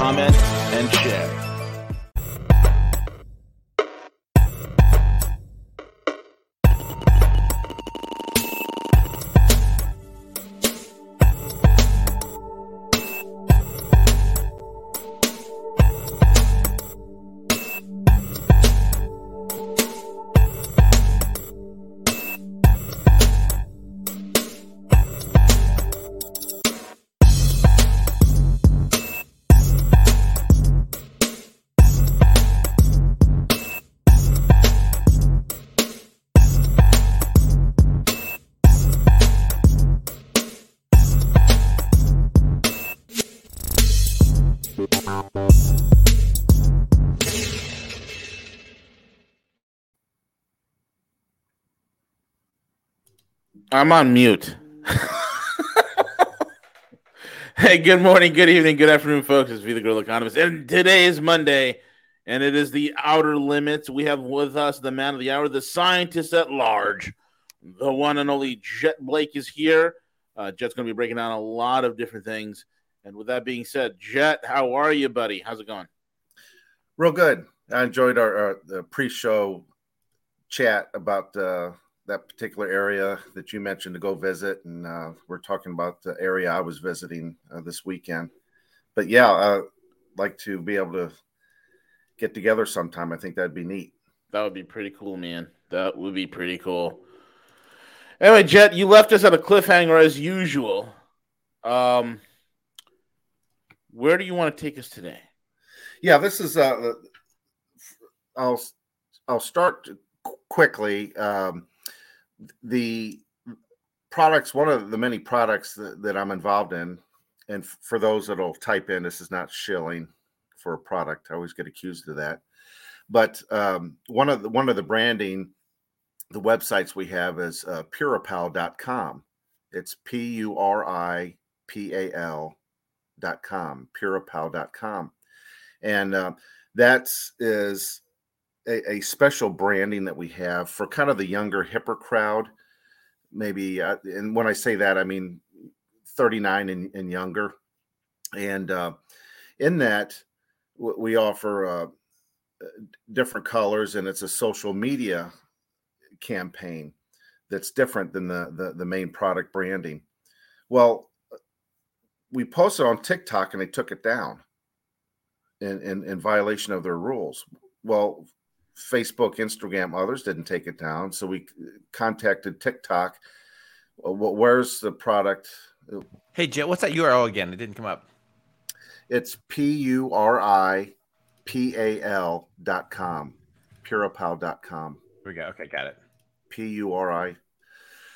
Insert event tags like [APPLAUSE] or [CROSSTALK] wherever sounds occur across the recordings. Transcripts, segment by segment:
comment, and share. I'm on mute. hey, good morning, good evening, good afternoon, folks. It's V the Girl Economist. And today is Monday, and it is the outer limits. We have with us the man of the hour, the scientist at large, the one and only Jet Blake is here. Uh, Jet's going to be breaking down a lot of different things. And with that being said, Jet, how are you, buddy? How's it going? Real good. I enjoyed our, our the pre-show chat about uh, that particular area that you mentioned to go visit, and uh, we're talking about the area I was visiting uh, this weekend. But yeah, uh, like to be able to get together sometime. I think that'd be neat. That would be pretty cool, man. That would be pretty cool. Anyway, Jet, you left us at a cliffhanger as usual. Um, where do you want to take us today? Yeah, this is. Uh, I'll I'll start quickly. Um, the products, one of the many products that, that I'm involved in, and for those that'll type in, this is not shilling for a product. I always get accused of that. But um, one of the one of the branding, the websites we have is uh, puripal.com. It's P U R I P A L dot com, puripal.com. And uh, that is a, a, special branding that we have for kind of the younger, hipper crowd. Maybe, uh, and when I say that, I mean 39 and, and younger. And uh, in that, we offer uh, different colors, and it's a social media campaign that's different than the, the, the main product branding. Well, we posted on TikTok and they took it down in, in, in violation of their rules. Well, Facebook, Instagram, others didn't take it down. So we contacted TikTok. Where's the product? Hey, Jet, what's that URL again? It didn't come up. It's P U R I P A L dot com, puripal dot com. we go. Okay, got it. P U R I.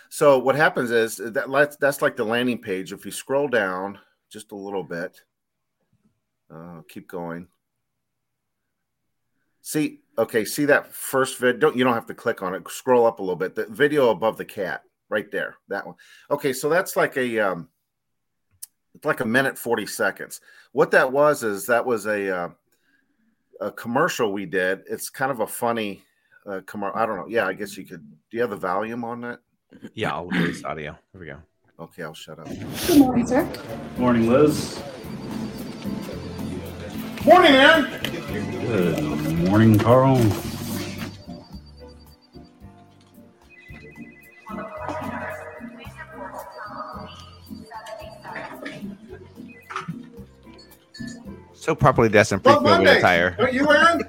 So what happens is that that's like the landing page. If you scroll down just a little bit, uh, keep going. See, okay, see that first vid? Don't you don't have to click on it. Scroll up a little bit. The video above the cat, right there. That one. Okay, so that's like a um, it's like a minute forty seconds. What that was is that was a uh, a commercial we did. It's kind of a funny uh, commercial. I don't know. Yeah, I guess you could. Do you have the volume on that? Yeah, I'll release audio. Here we go. Okay, I'll shut up. Good morning, sir. Morning, Liz. Morning, Aaron. Good morning, Carl. So properly dressed in pre-COVID attire. Are you Aaron?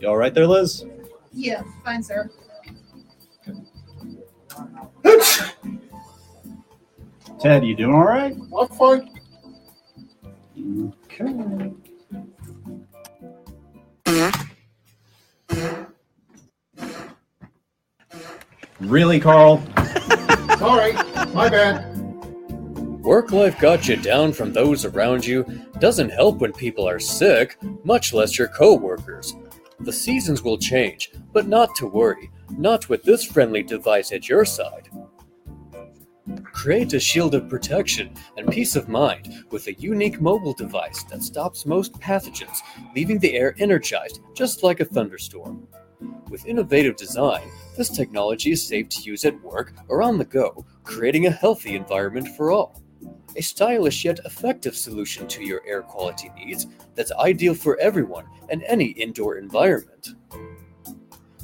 You all right there, Liz? Yeah, fine, sir. Ted, you doing all right? I'm fine. Okay. Really, Carl? Sorry, my bad. Work life got you down from those around you doesn't help when people are sick, much less your co-workers. The seasons will change, but not to worry, not with this friendly device at your side. Create a shield of protection and peace of mind with a unique mobile device that stops most pathogens, leaving the air energized just like a thunderstorm. With innovative design, this technology is safe to use at work or on the go, creating a healthy environment for all. A stylish yet effective solution to your air quality needs that's ideal for everyone and any indoor environment.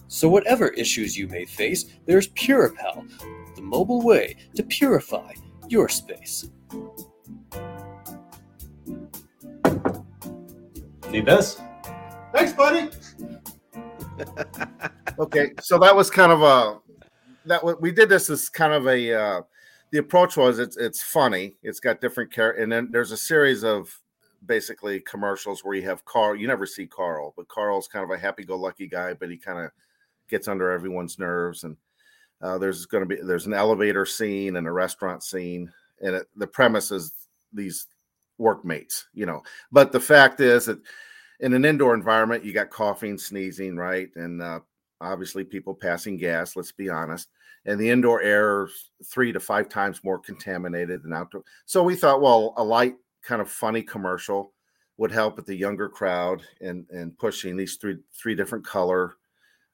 So, whatever issues you may face, there's PuriPal, the mobile way to purify your space. Need this? Thanks, buddy. [LAUGHS] okay, so that was kind of a that we did this as kind of a uh, the approach was it's it's funny. It's got different care, and then there's a series of basically commercials where you have Carl. You never see Carl, but Carl's kind of a happy-go-lucky guy, but he kind of gets under everyone's nerves. And uh, there's going to be there's an elevator scene and a restaurant scene, and it, the premise is these workmates, you know. But the fact is that in an indoor environment, you got coughing, sneezing, right, and uh, obviously people passing gas. Let's be honest. And the indoor air three to five times more contaminated than outdoor. So we thought, well, a light kind of funny commercial would help with the younger crowd and and pushing these three three different color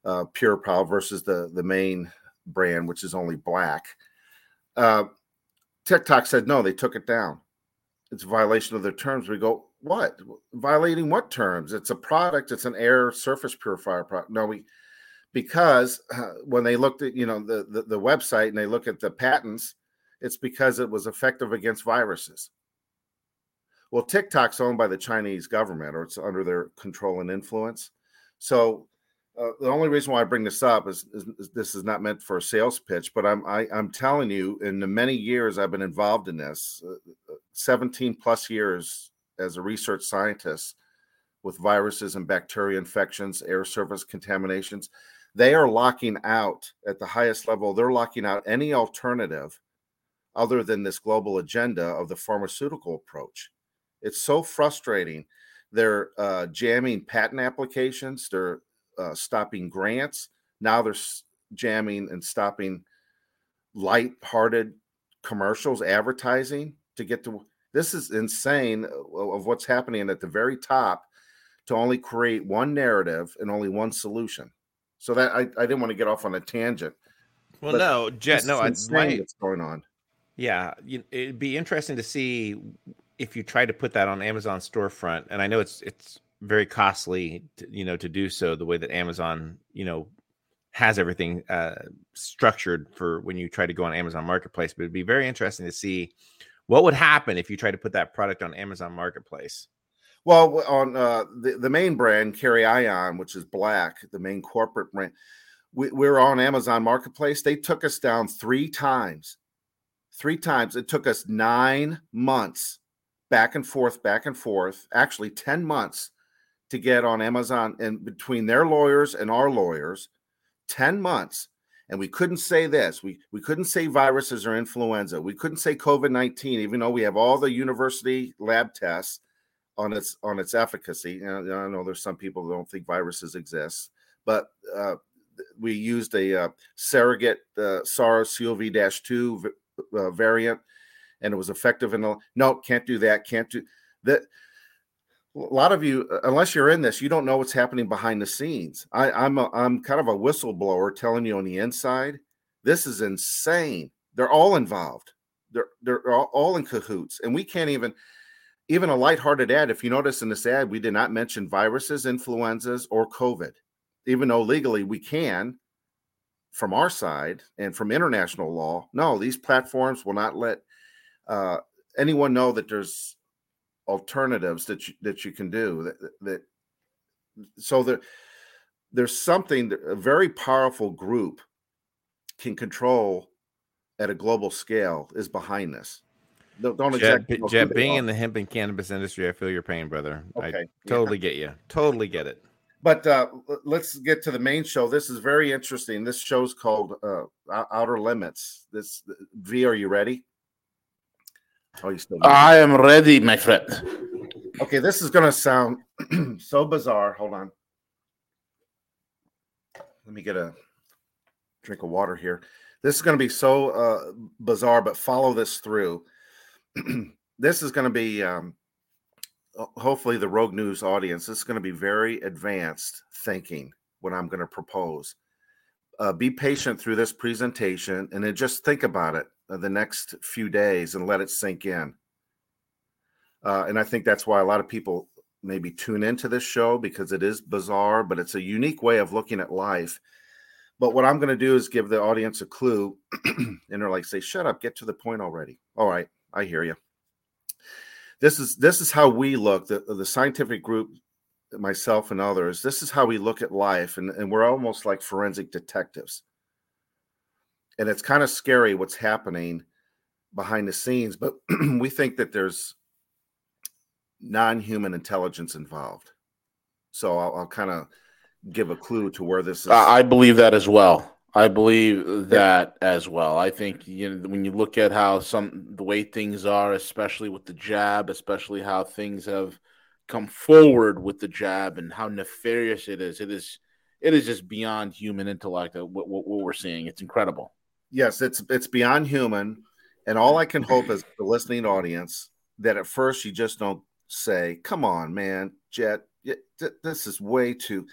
uh, PuriPal versus the the main brand, which is only black. Uh, TikTok said no, they took it down. It's a violation of their terms. We go, what? Violating what terms? It's a product. It's an air surface purifier product. No, we because uh, when they looked at you know the, the the website and they look at the patents, it's because it was effective against viruses. Well, TikTok's owned by the Chinese government, or it's under their control and influence. So uh, the only reason why I bring this up is, is, is, this is not meant for a sales pitch, but I'm I, am i am telling you, in the many years I've been involved in this, uh, uh 17 plus years as a research scientist with viruses and bacteria infections, air surface contaminations, they are locking out at the highest level. They're locking out any alternative other than this global agenda of the pharmaceutical approach. It's so frustrating. They're uh, jamming patent applications. They're uh, stopping grants. Now they're jamming and stopping light-hearted commercials, advertising to get to. This is insane uh, of what's happening at the very top to only create one narrative and only one solution. So that I, I didn't want to get off on a tangent. Well, no, Jet, no, I might, what's going on. Yeah, you, it'd be interesting to see if you try to put that on Amazon storefront, and I know it's it's very costly, to, you know, to do so the way that Amazon, you know, has everything uh, structured for when you try to go on Amazon Marketplace. But it'd be very interesting to see what would happen if you try to put that product on Amazon Marketplace. Well, on uh, the the main brand, Kerry-ion, which is black, the main corporate brand, we, we're on Amazon Marketplace. They took us down three times, three times. It took us nine months, back and forth, back and forth. Actually, ten months to get on Amazon, and between their lawyers and our lawyers, ten months. And we couldn't say this. We we couldn't say viruses or influenza. We couldn't say COVID nineteen, even though we have all the university lab tests on its on its efficacy. I know there's some people who don't think viruses exist, but uh, we used a uh, surrogate uh, SARS-CoV-2 uh, variant, and it was effective in the. No, can't do that. Can't do that. A lot of you, unless you're in this, you don't know what's happening behind the scenes. I, I'm a, I'm kind of a whistleblower telling you on the inside. This is insane. They're all involved. They're they're all, all in cahoots, and we can't even even a lighthearted ad. If you notice in this ad, we did not mention viruses, influenzas, or COVID, even though legally we can from our side and from international law. No, these platforms will not let uh, anyone know that there's alternatives that you, that you can do. That, that so that there's something that a very powerful group can control at a global scale is behind this don't, don't Jet, exactly Jet being in the hemp and cannabis industry, I feel your pain, brother. Okay. I totally yeah. get you. Totally get it. but uh, let's get to the main show. This is very interesting. This show's called uh, Outer Limits. This V, are you ready? Oh, you still I am ready, my friend. okay? This is going to sound [CLEARS THROAT] so bizarre. Hold on. Let me get a drink of water here. This is going to be so uh, bizarre, but follow this through. [CLEARS THROAT] this is going to be um, hopefully the Rogue News audience. This is going to be very advanced thinking. What I'm going to propose. Uh, be patient through this presentation, and then just think about it the next few days and let it sink in. Uh, and I think that's why a lot of people maybe tune into this show because it is bizarre, but it's a unique way of looking at life. But what I'm going to do is give the audience a clue, [CLEARS THROAT] and they're like, "Say, shut up, get to the point already." All right, I hear you. This is this is how we look. The the scientific group, myself and others. This is how we look at life, and and we're almost like forensic detectives. And it's kind of scary what's happening behind the scenes, but [CLEARS THROAT] we think that there's non-human intelligence involved. So I'll, I'll kind of give a clue to where this is. I believe that as well. I believe that as well. I think you know when you look at how some the way things are, especially with the jab, especially how things have come forward with the jab and how nefarious it is. It is it is just beyond human intellect. What, what, what we're seeing, it's incredible. Yes, it's it's beyond human, and all I can hope is [LAUGHS] the listening audience that at first you just don't say, "Come on, man, Jet, this is way too."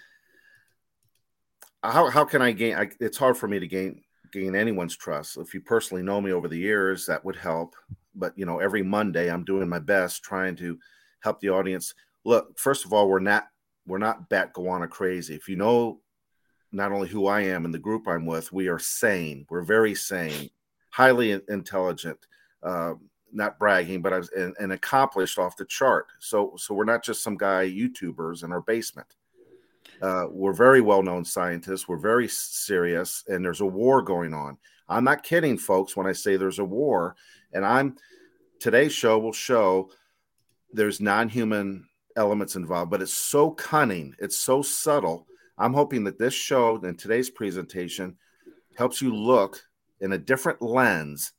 How how can I gain? I, it's hard for me to gain gain anyone's trust. If you personally know me over the years, that would help. But you know, every Monday I'm doing my best trying to help the audience. Look, first of all, we're not we're not bat guana crazy. If you know not only who I am and the group I'm with, we are sane. We're very sane, highly intelligent, uh, not bragging, but I was, and, and accomplished off the chart. So, so we're not just some guy YouTubers in our basement. Uh, we're very well known scientists. We're very serious, and there's a war going on. I'm not kidding, folks, when I say there's a war. And I'm today's show will show there's non human elements involved, but it's so cunning, it's so subtle. I'm hoping that this show and today's presentation helps you look in a different lens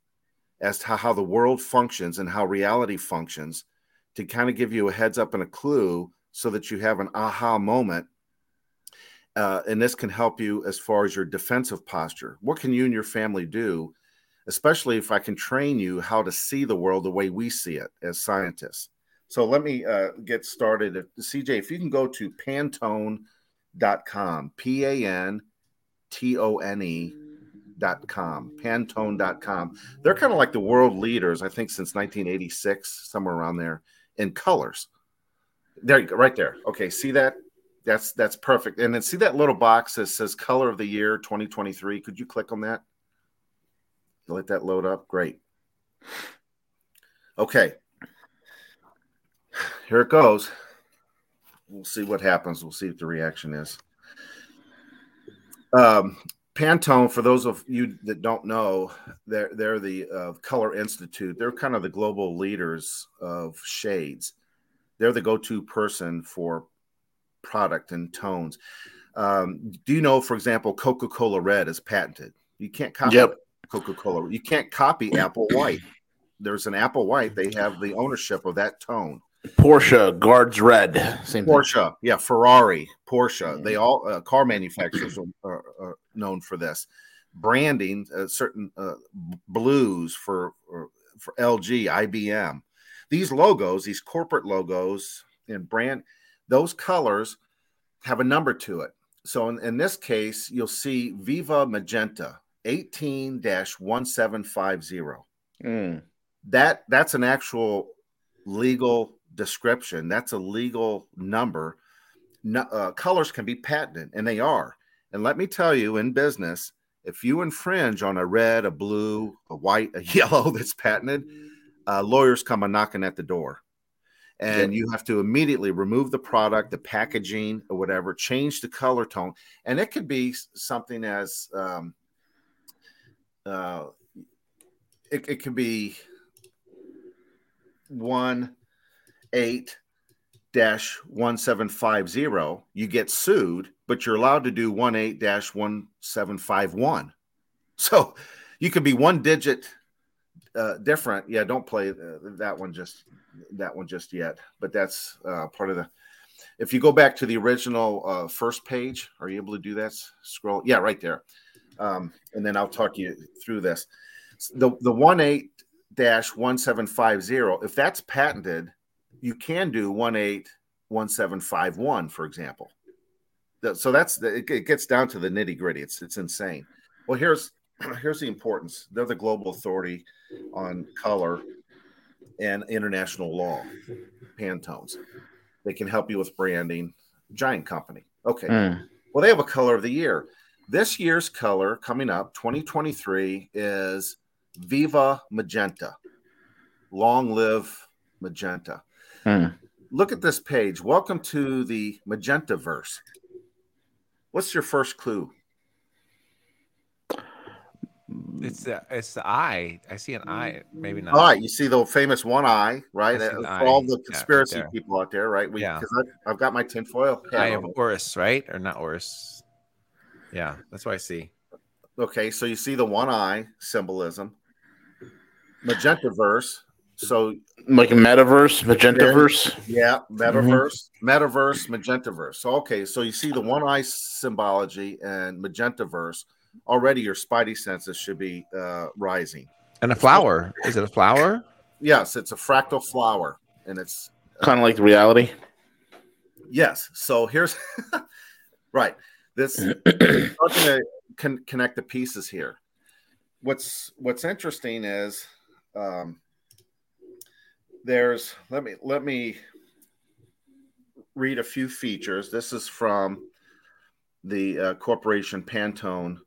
as to how the world functions and how reality functions to kind of give you a heads up and a clue so that you have an aha moment. Uh, and this can help you as far as your defensive posture. What can you and your family do, especially if I can train you how to see the world the way we see it as scientists? So let me uh, get started. CJ, if you can go to pantone.com, P A N T O N E dot com, pantone.com. They're kind of like the world leaders, I think, since 1986, somewhere around there, in colors. There you go, right there. Okay, see that? That's that's perfect. And then see that little box that says color of the year 2023. Could you click on that? Let that load up. Great. Okay. Here it goes. We'll see what happens. We'll see what the reaction is. Um, Pantone, for those of you that don't know, they're they're the uh, Color Institute. They're kind of the global leaders of shades. They're the go-to person for product and tones. Um, do you know, for example, Coca-Cola Red is patented. You can't copy Yep. Coca-Cola. You can't copy Apple White. There's an Apple White. They have the ownership of that tone. Porsche guards red. Same thing. Porsche, yeah, Ferrari, Porsche. They all uh, car manufacturers are, are, are known for this. Branding, uh, certain uh, blues for or for LG, IBM. These logos, these corporate logos and brand, those colors have a number to it. So in, in this case, you'll see Viva Magenta 18 1750 Mm. that that's an actual legal description that's a legal number. No, uh, colors can be patented and they are. And let me tell you in business if you infringe on a red a blue a white a [LAUGHS] yellow that's patented uh, lawyers come a knocking at the door. And you have to immediately remove the product the packaging or whatever change the color tone. And it could be something as um, uh, it, it could be one, eight, dash 1750, you get sued, but you're allowed to do 18 1751. So you could be one digit uh, different. Yeah, don't play uh, that one just that one just yet, but that's uh, part of the. If you go back to the original uh, first page, are you able to do that? Scroll, yeah, right there, um, and then I'll talk you through this. The the one eight dash one seven five zero. If that's patented, you can do one eight one seven five one, for example. So that's the, it it gets down to the nitty gritty. It's it's insane. Well, here's [CLEARS THROAT] here's the importance. They're the global authority on color and international law, Pantones. They can help you with branding. Giant company. Okay. Mm. Well, they have a color of the year. This year's color coming up, 2023, is Viva Magenta. Long live Magenta. Hmm. Look at this page. Welcome to the Magenta verse. What's your first clue? It's the it's the eye. I see an eye. Maybe not. All right, you see the famous one eye, right? I see Uh, the For all the Yeah, right conspiracy there. people out there, right? We, Yeah. I've got my tinfoil. hat Eye of. Horus, right? Or not Horus? Yeah, that's what I see. Okay, so you see the one eye symbolism, magenta verse. So Like a metaverse, magentaverse. yeah, metaverse, metaverse, magenta verse. So okay, so you see the one eye symbology and magenta verse. Already, your spidey senses should be uh, rising. And a flower. Is it a flower? Yes, it's a fractal flower, and it's Kind of like the reality. Yes. So here's [LAUGHS] right. This [CLEARS THROAT] I'm going to con- connect the pieces here. What's What's interesting is um, there's let me let me read a few features. This is from the uh, corporation Pantone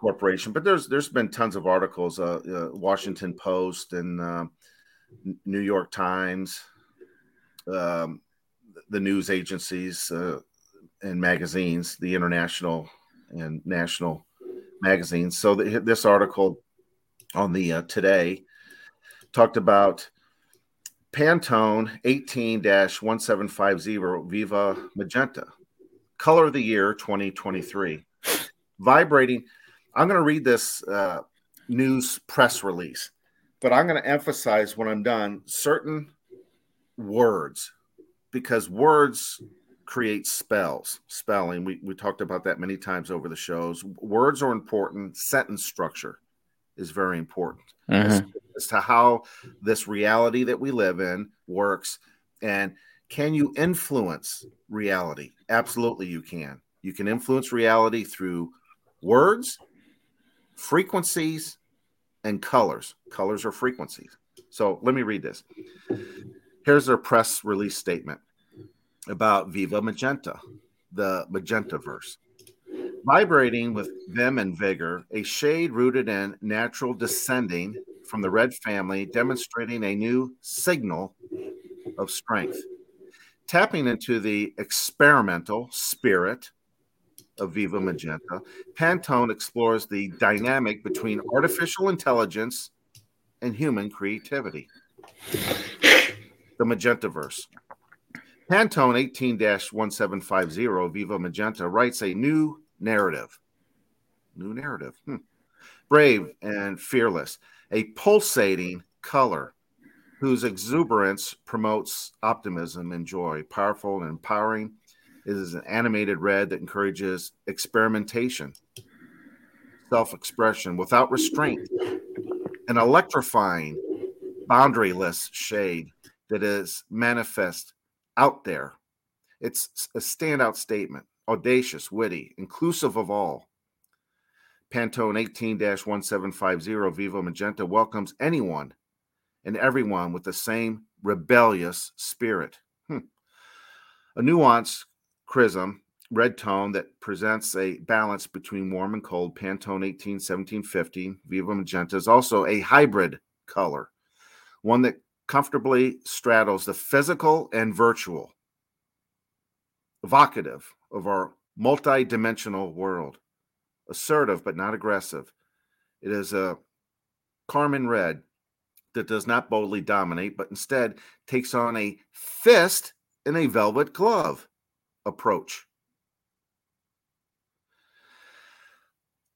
Corporation, but there's there's been tons of articles. Uh, uh, Washington Post and uh, New York Times. Um, the news agencies uh, and magazines, the international and national magazines. So this article on the uh, Today talked about Pantone 18-1750 Viva Magenta, color of the year 2023. Vibrating. I'm going to read this uh, news press release, but I'm going to emphasize when I'm done certain words because words create spells spelling we, we talked about that many times over the shows words are important sentence structure is very important Mhm. As to how this reality that we live in works. And can you influence reality? Absolutely you can. You can influence reality through words frequencies and colors. Colors are frequencies. So let me read this. Here's their press release statement about Viva Magenta, the Magenta verse. Vibrating with vim and vigor, a shade rooted in natural descending from the red family, demonstrating a new signal of strength. Tapping into the experimental spirit of Viva Magenta, Pantone explores the dynamic between artificial intelligence and human creativity. The Magenta verse. Pantone 18 1750 Viva Magenta writes a new narrative. New narrative. Hmm. Brave and fearless, a pulsating color whose exuberance promotes optimism and joy, powerful and empowering. It is an animated red that encourages experimentation, self expression without restraint, an electrifying, boundaryless shade that is manifest out there. It's a standout statement, audacious, witty, inclusive of all. Pantone 18 1750 Viva Magenta welcomes anyone and everyone with the same rebellious spirit. Hmm. A nuanced crimson, red tone that presents a balance between warm and cold. Pantone 18 1750 Viva Magenta is also a hybrid color, one that comfortably straddles the physical and virtual, evocative of our multi-dimensional world, assertive but not aggressive. It is a carmine red that does not boldly dominate, but instead takes on a fist in a velvet glove approach.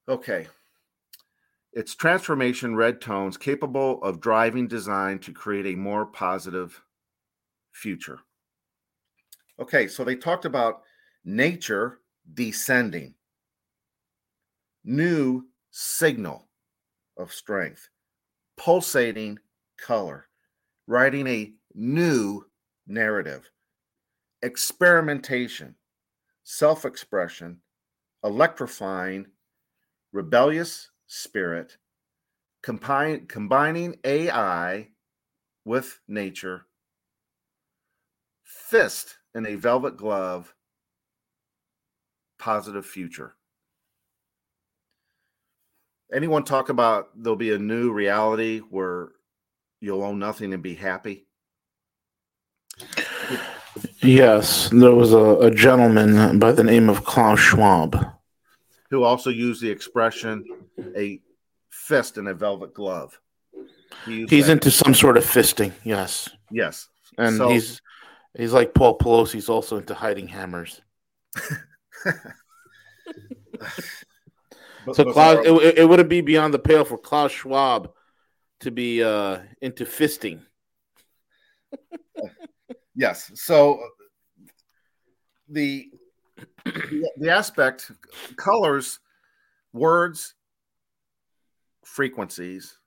Okay. It's transformation red tones capable of driving design to create a more positive future. Okay, so they talked about nature descending, new signal of strength, pulsating color, writing a new narrative, experimentation, self expression, electrifying, rebellious spirit, combine, combining AI with nature, fist in a velvet glove, positive future. Anyone talk about there'll be a new reality where you'll own nothing and be happy? Yes, there was a, a gentleman by the name of Klaus Schwab. Who also used the expression a fist in a velvet glove. He He's that- into some sort of fisting, yes. yes. And So- he's he's like Paul Pelosi, he's also into hiding hammers. [LAUGHS] But- So but Klaus, it, it wouldn't be beyond the pale for Klaus Schwab to be uh, into fisting. [LAUGHS] yes. So the the- the aspect colors, words, frequencies,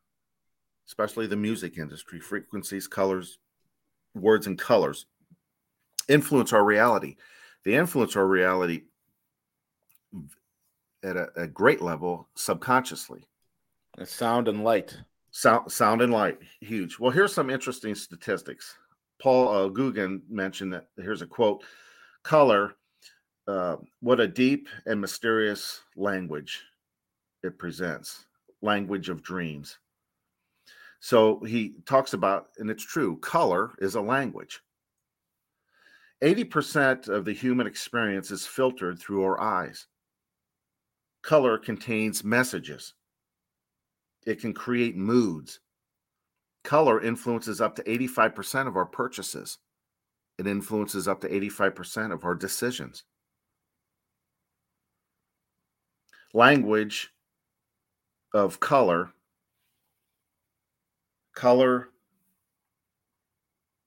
especially the music industry, frequencies, colors, words, and colors influence our reality. They influence our reality at a, a great level subconsciously. Sound and light. Sound, sound and light, huge. Well, here's some interesting statistics. Paul uh, Gauguin mentioned that here's a quote color, uh, what a deep and mysterious language it presents, language of dreams. So he talks about, and it's true, color is a language. 80% of the human experience is filtered through our eyes. Color contains messages it can create moods. Color influences up to 85% of our purchases. It influences up to 85% of our decisions. Language of color. Color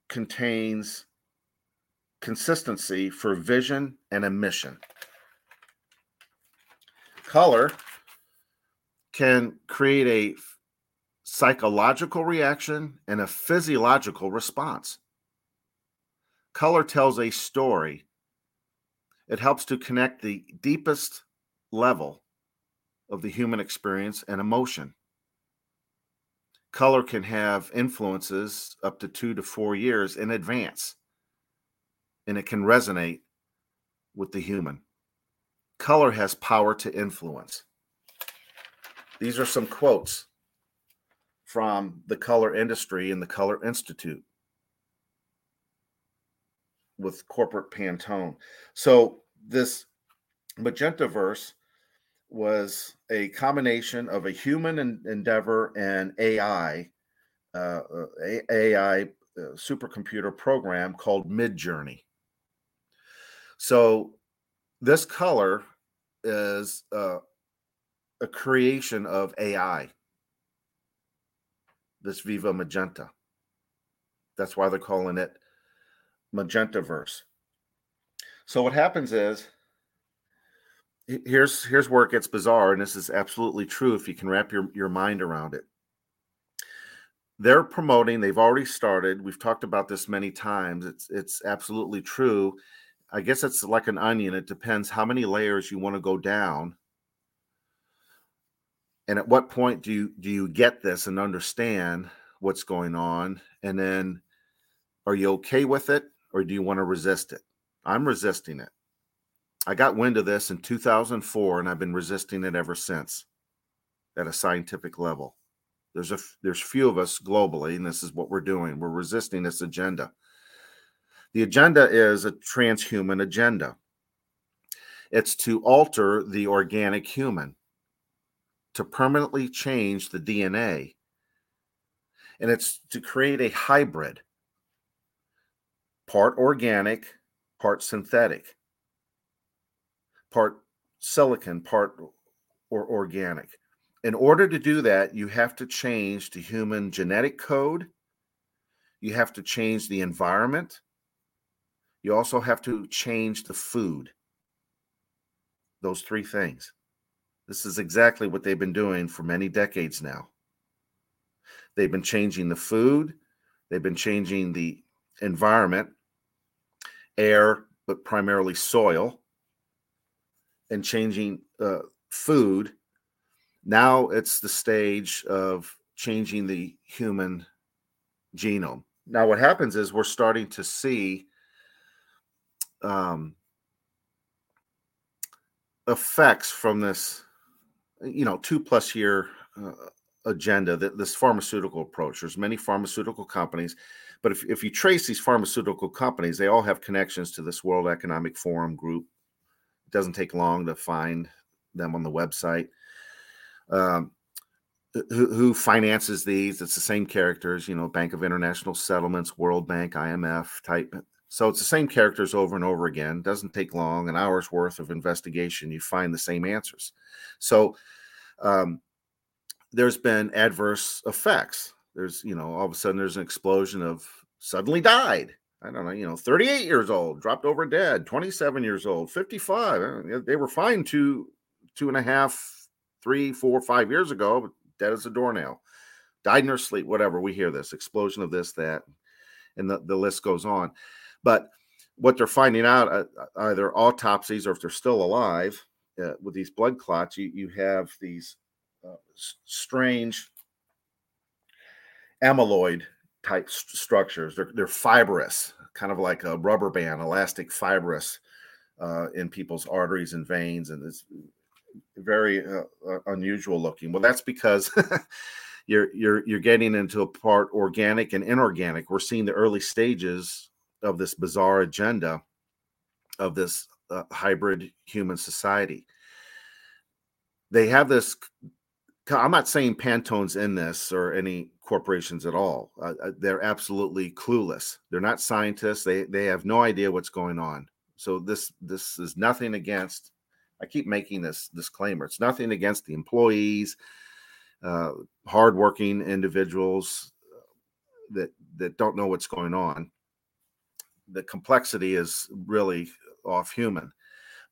contains consistency for vision and emission. Color can create a psychological reaction and a physiological response. Color tells a story. It helps to connect the deepest level of the human experience and emotion. Color can have influences up to two to four years in advance, and it can resonate with the human. Color has power to influence. These are some quotes from the color industry and the Color Institute with corporate Pantone. So this magenta verse was a combination of a human endeavor and AI, uh, uh, AI uh, supercomputer program called Midjourney. So this color is uh, a creation of AI. This Viva Magenta. That's why they're calling it Magentaverse. So what happens is here's here's where it gets bizarre, and this is absolutely true if you can wrap your, your mind around it. They're promoting, they've already started. We've talked about this many times. It's it's absolutely true. I guess it's like an onion. It depends how many layers you want to go down. And at what point do you do you get this and understand what's going on? And then are you okay with it or do you want to resist it? I'm resisting it. I got wind of this in 2004 and i've been resisting it ever since at a scientific level. There's a there's few of us globally and this is what we're doing. We're resisting this agenda the agenda is a transhuman agenda it's to alter the organic human to permanently change the DNA. And it's to create a hybrid, part organic, part synthetic, part silicon, part or organic. In order to do that, you have to change the human genetic code. You have to change the environment. You also have to change the food. Those three things. This is exactly what they've been doing for many decades now. They've been changing the food, they've been changing the environment, air, but primarily soil, and changing uh, food. Now it's the stage of changing the human genome. Now, what happens is we're starting to see um, effects from this, you know, two plus year uh, agenda, that this pharmaceutical approach. There's many pharmaceutical companies, but if, if you trace these pharmaceutical companies, they all have connections to this World Economic Forum group. It doesn't take long to find them on the website. Um, who, who finances these? It's the same characters, you know, Bank of International Settlements, World Bank, IMF type. So it's the same characters over and over again. Doesn't take long, an hour's worth of investigation. You find the same answers. So um, there's been adverse effects. There's, you know, all of a sudden there's an explosion of suddenly died. I don't know, you know, 38 years old, dropped over dead, 27 years old, 55. They were fine two, two and a half, three, four, five years ago, but dead as a doornail, died in their sleep, whatever. We hear this explosion of this, that, and the, the list goes on. But what they're finding out, uh, either autopsies or if they're still alive uh, with these blood clots, you, you have these uh, strange amyloid type st- structures. They're, they're fibrous, kind of like a rubber band, elastic fibrous uh, in people's arteries and veins. And it's very uh, uh, unusual looking. Well, that's because [LAUGHS] you're you're you're getting into a part organic and inorganic. We're seeing the early stages of this bizarre agenda of this uh, hybrid human society. They have this. I'm not saying Pantone's in this or any corporations at all. Uh, uh, they're absolutely clueless. They're not scientists. They they have no idea what's going on. So this this is nothing against. I keep making this disclaimer. It's nothing against the employees, uh, hardworking individuals uh, that that don't know what's going on the complexity is really off human.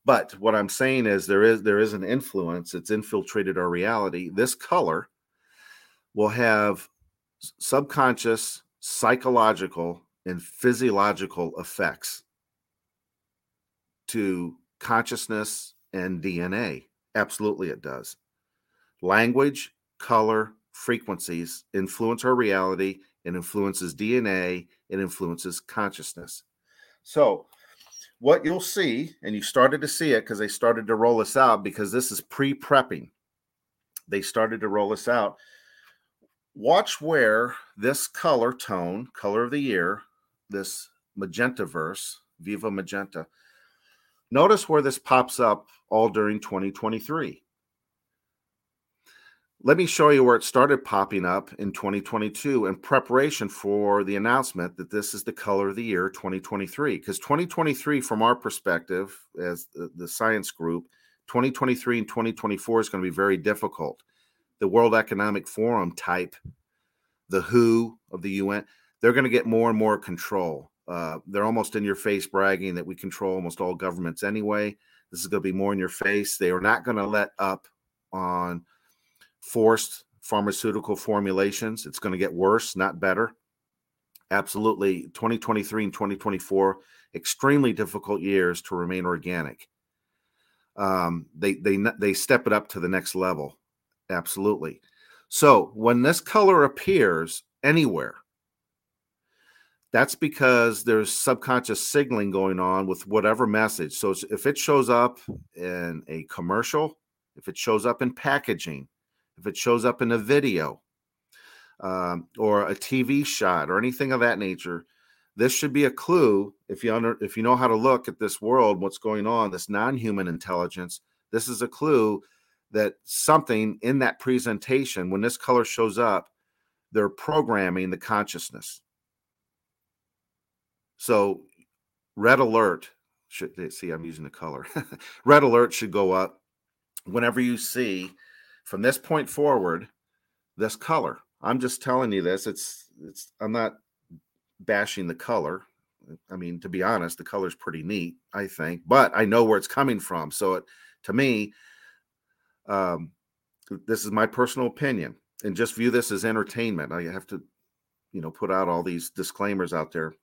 But what I'm saying is there is there is an influence. It's infiltrated our reality. This color will have subconscious, psychological, and physiological effects to consciousness and DNA. Absolutely, it does. Language, color, frequencies influence our reality it influences DNA, it influences consciousness. So, what you'll see, and you started to see it because they started to roll this out because this is pre prepping. They started to roll this out. Watch where this color tone, color of the year, this magenta verse, Viva Magenta, notice where this pops up all during 2023 let me show you where it started popping up in 2022 in preparation for the announcement that this is the color of the year 2023 because 2023 from our perspective as the, science group 2023 and 2024 is going to be very difficult. The world economic forum type the who of the un they're going to get more and more control. Uh, they're almost in your face bragging that we control almost all governments anyway. This is going to be more in your face. They are not going to let up on forced pharmaceutical formulations. It's going to get worse, not better. Absolutely. 2023 and 2024, extremely difficult years to remain organic. Um, they they they step it up to the next level. Absolutely. So when this color appears anywhere, that's because there's subconscious signaling going on with whatever message. So if it shows up in a commercial, if it shows up in packaging, if it shows up in a video um, or a TV shot or anything of that nature, this should be a clue if you under if you know how to look at this world, what's going on, this non-human intelligence. This is a clue that something in that presentation, when this color shows up, they're programming the consciousness. So red alert should see I'm using the color. [LAUGHS] red alert should go up whenever you see from this point forward this color. I'm just telling you this. It's it's I'm not bashing the color. I mean, to be honest, the color's pretty neat, I think, but I know where it's coming from. So it to me, um, this is my personal opinion, and just view this as entertainment. I have to, you know, put out all these disclaimers out there.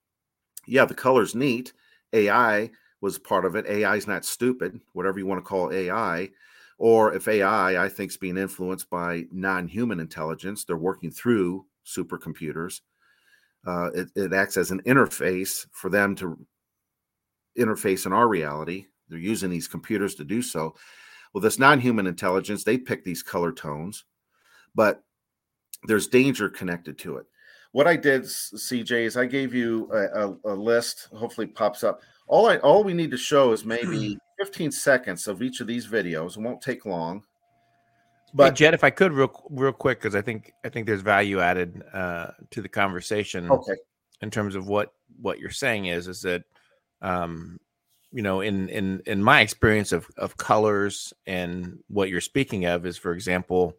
Yeah, the color's neat. AI was part of it. AI is not stupid, whatever you want to call AI. Or if AI, I think, is being influenced by non-human intelligence, they're working through supercomputers. Uh, it, it acts as an interface for them to interface in our reality. They're using these computers to do so. Well, this non-human intelligence, they pick these color tones, but there's danger connected to it. What I did, CJ, is I gave you a, a, a list. Hopefully, pops up. All I all we need to show is maybe [CLEARS THROAT] 15 seconds of each of these videos. It won't take long. But hey, Jet, if I could, real real quick, because I think I think there's value added uh, to the conversation. Okay. In terms of what what you're saying is is that, um, you know, in in in my experience of of colors and what you're speaking of is, for example,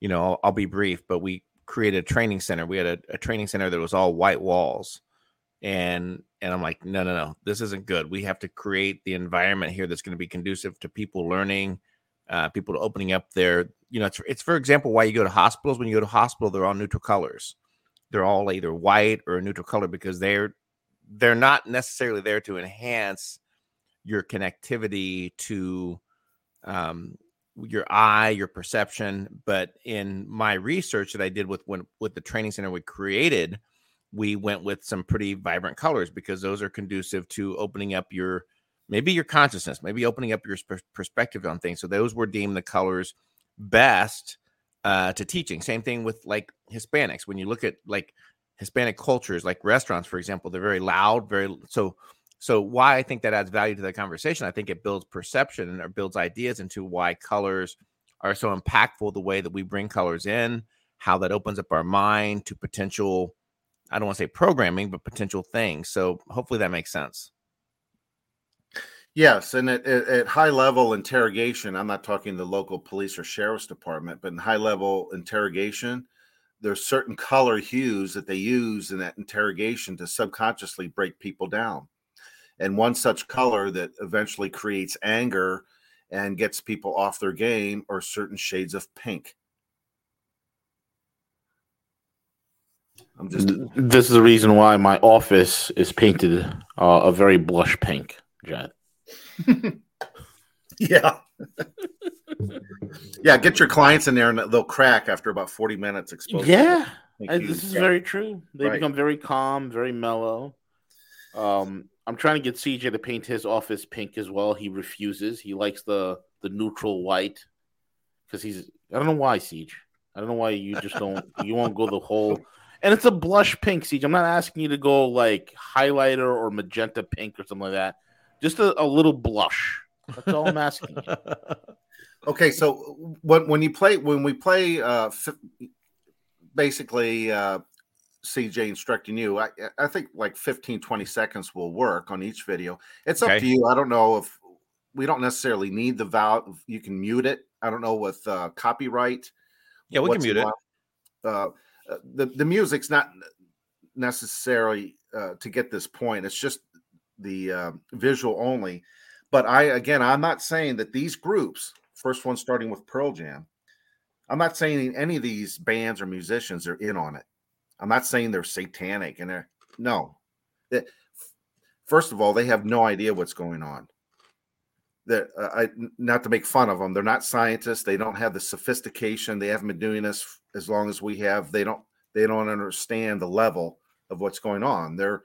you know, I'll, I'll be brief, but we created a training center. We had a, a training center that was all white walls, and and I'm like, no, no, no, this isn't good. We have to create the environment here that's going to be conducive to people learning, uh, people opening up their, you know, it's, it's for example why you go to hospitals. When you go to hospital, they're all neutral colors. They're all either white or a neutral color because they're they're not necessarily there to enhance your connectivity to um, your eye, your perception. But in my research that I did with when with the training center we created, we went with some pretty vibrant colors because those are conducive to opening up your maybe your consciousness, maybe opening up your perspective on things. So those were deemed the colors best uh, to teaching. Same thing with like Hispanics. When you look at like Hispanic cultures, like restaurants, for example, they're very loud, very so. So why I think that adds value to the conversation, I think it builds perception and it builds ideas into why colors are so impactful. The way that we bring colors in, how that opens up our mind to potential I don't want to say programming, but potential things. So hopefully that makes sense. Yes, and at, at, high level interrogation, I'm not talking the local police or sheriff's department, but in high level interrogation, there's certain color hues that they use in that interrogation to subconsciously break people down. And one such color that eventually creates anger and gets people off their game are certain shades of pink. I'm just. This is the reason why my office is painted uh, a very blush pink, Jet. [LAUGHS] yeah. yeah, get your clients in there and they'll crack after about 40 minutes exposure. Yeah. this is very true. They right. become very calm, very mellow. Um, I'm trying to get CJ to paint his office pink as well. He refuses. He likes the the neutral white because he's. I don't know why, Siege. I don't know why you just don't. you won't go the whole and it's a blush pink siege. I'm not asking you to go like highlighter or magenta pink or something like that. Just a, a little blush. That's all I'm asking. [LAUGHS] okay, so when when you play when we play, uh, f- basically, uh, CJ instructing you, I, I think like 15, 20 seconds will work on each video. It's okay. up to you. I don't know if we don't necessarily need the val. You can mute it. I don't know with uh, copyright. Yeah, we can mute it. Uh, the the music's not necessarily uh, to get this point. It's just the uh, visual only. But I again, I'm not saying that these groups, first one starting with Pearl Jam, I'm not saying any of these bands or musicians are in on it. I'm not saying they're satanic and they're no. It, first of all, they have no idea what's going on. That uh, I not to make fun of them. They're not scientists. They don't have the sophistication. They haven't been doing this as long as we have. They don't they don't understand the level of what's going on. They're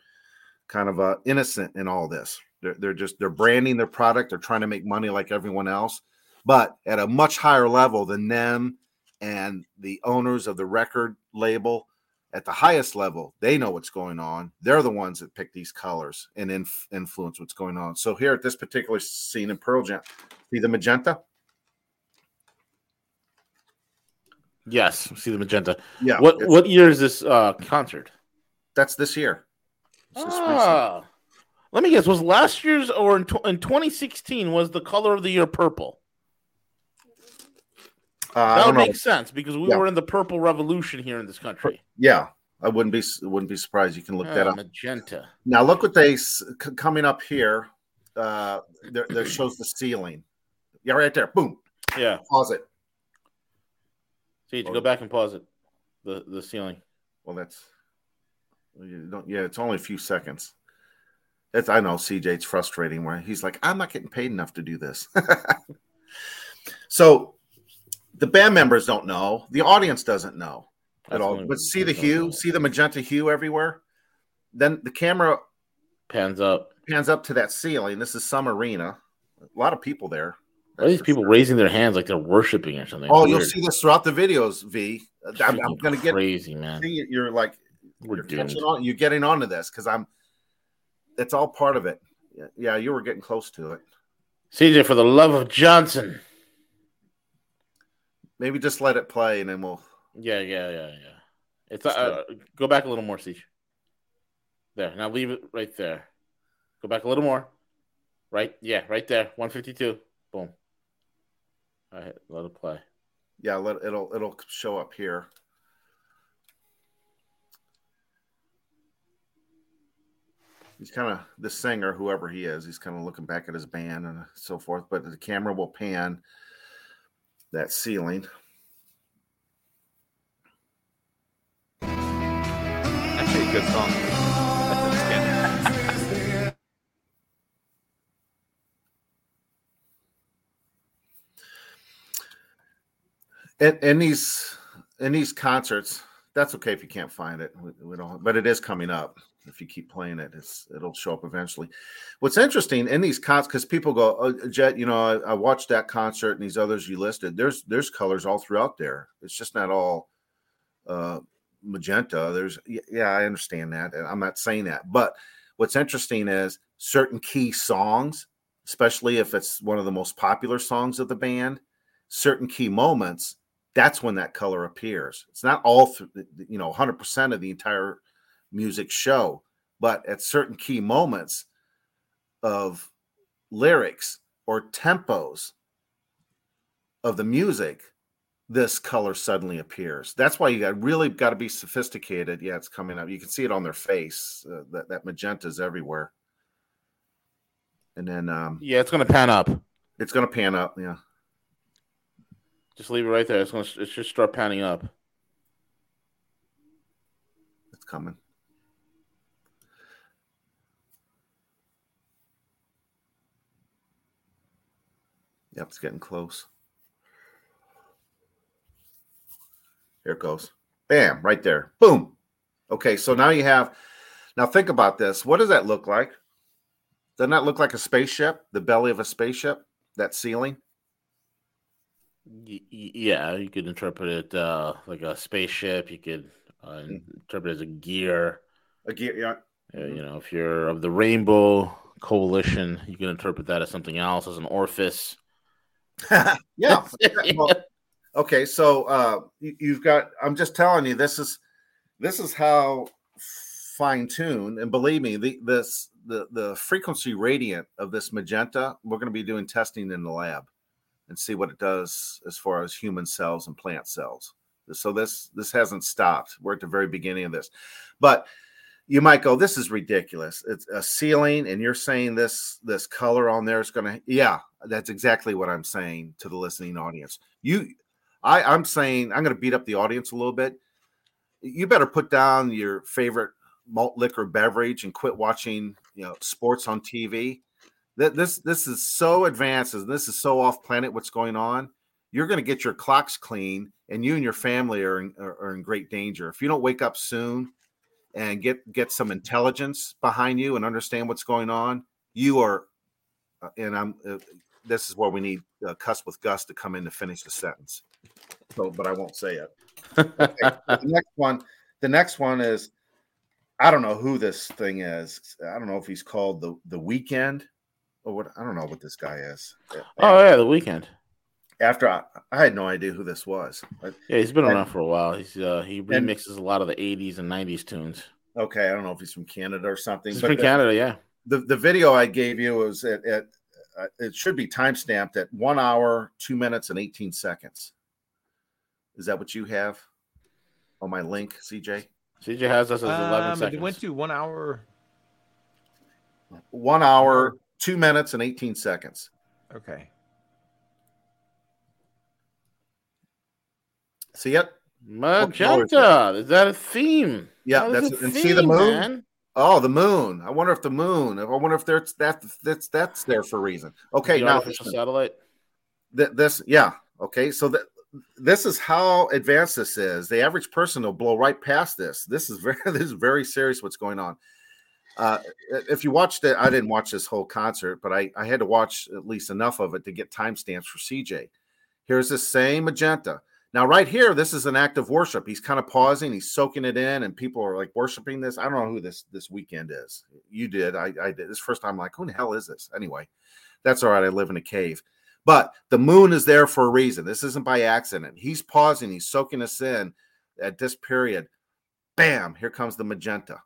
kind of uh, innocent in all this. They're, they're just they're branding their product. They're trying to make money like everyone else, but at a much higher level than them and the owners of the record label. At the highest level, they know what's going on. They're the ones that pick these colors and inf- influence what's going on. So here at this particular scene in Pearl Jam, see the magenta. Yes, see the magenta. Yeah. What what year is this uh concert? That's this year. ah, Let me guess. Was last year's or in, tw- in 2016 was the color of the year purple? Uh, that would make sense because we Yeah. were in the purple revolution here in this country. Yeah, I wouldn't be wouldn't be surprised. You can look that Ah, up. magenta. Now look what they coming up here. Uh, there, there shows the ceiling. Yeah, right there. Boom. Yeah. Pause it. Go back and pause it. The the ceiling. Well, that's you don't. Yeah, it's only a few seconds. It's I know CJ. It's frustrating where he's like, I'm not getting paid enough to do this. [LAUGHS] so the band members don't know. The audience doesn't know at That's all. But see the hue. know. See the magenta hue everywhere. Then the camera Pans up. pans up to that ceiling. This is some arena. A lot of people there. Are these people raising their hands like they're worshiping or something? Oh, It's you'll see this throughout the videos, V. I'm, I'm gonna get crazy, man. see, you're like We're you're catching on. You're getting onto this because I'm. It's all part of it. Yeah, Yeah, you were getting close to it. CJ, for the love of Johnson. Maybe just let it play and then we'll. Yeah, yeah, yeah, yeah. It's uh, go back a little more, Siege. There. Now leave it right there. Go back a little more. Right? Yeah, right there. 152. Boom. All right, let it play. Yeah, let it'll it'll show up here. He's kind of the singer, whoever he is. He's kind of looking back at his band and so forth. But the camera will pan that ceiling. Actually, a good song. In, these in these concerts that's okay if you can't find it we, we don't but it is coming up. If you keep playing it it's it'll show up eventually. What's interesting in these concerts because people go oh, jet you know I, I watched that concert and these others you listed. There's there's colors all throughout there. It's just not all uh magenta. There's yeah i understand that and i'm not saying that but what's interesting is certain key songs especially if it's one of the most popular songs of the band certain key moments that's when that color appears. It's not all through you know 100% of the entire music show but at certain key moments of lyrics or tempos of the music this color suddenly appears. That's why you got really got to be sophisticated. Yeah it's coming up. You can see it on their face uh, that that magenta is everywhere. And then um Yeah, it's gonna pan up. it's gonna pan up yeah Just leave it right there. It's gonna it's just start panning up. it's coming Yep, it's getting close. Here it goes. Bam, right there. Boom. Okay, so now you have now think about this. What does that look like? Doesn't that look like a spaceship? The belly of a spaceship? That ceiling? Yeah, you could interpret it uh, like a spaceship. You could uh, interpret it as a gear. A gear, yeah. Uh, you know, if you're of the Rainbow Coalition, you can interpret that as something else, as an orifice. [LAUGHS] yeah. [LAUGHS] Well, okay, so uh you, you've got I'm just telling you this is this is how fine tuned and believe me the this the the frequency radiant of this magenta we're going to be doing testing in the lab and see what it does as far as human cells and plant cells. So this this hasn't stopped. We're at the very beginning of this. But you might go this is ridiculous. It's a ceiling and you're saying this this color on there is going to yeah that's exactly what i'm saying to the listening audience. You i i'm saying i'm going to beat up the audience a little bit. You better put down your favorite malt liquor beverage and quit watching you know sports on tv this this is so advanced and this is so off planet what's going on you're going to get your clocks clean and you and your family are in, are, are in great danger. If you don't wake up soon and get get some intelligence behind you and understand what's going on you are uh, and i'm uh, this is where we need uh, cuss with gus to come in to finish the sentence. So but i won't say it. Okay, the next one the next one is i don't know who this thing is. I don't know if he's called the the Weeknd or what i don't know what this guy is Oh yeah, the Weeknd. after i, I had no idea who this was but, Yeah, he's been And- around for a while. He's uh, he And- remixes a lot of the '80s and '90s tunes. okay i don't know if he's from canada or something He's but from the- Canada, yeah. the the video I gave you was at, at uh, it should be time stamped at one hour, two minutes, and eighteen seconds. Is that what you have on my link, CJ? CJ has us as eleven Um, seconds. It went to one hour. One hour, two minutes, and eighteen seconds. Okay. See it? Magenta. Is that a theme? Yeah, That is that's a and see the moon. man. Oh, the moon. I wonder if the moon. I wonder if there's that that's that's there for a reason. Okay, The now artificial satellite. th- this yeah okay so th- this is how advanced this is the average person will blow right past this this is [LAUGHS] very this is very serious what's going on uh if you watched it i didn't watch this whole concert but i i had to watch at least enough of it to get timestamps for cj here's the same magenta now right here this is an act of worship. He's kind of pausing he's soaking it in and people are like worshiping this. I don't know who this this Weeknd is. You did. I i did. This first time I'm like who the hell is this? Anyway that's all right. I live in a cave. But the moon is there for a reason. This isn't by accident. He's pausing, he's soaking us in at this period. Bam, here comes the magenta.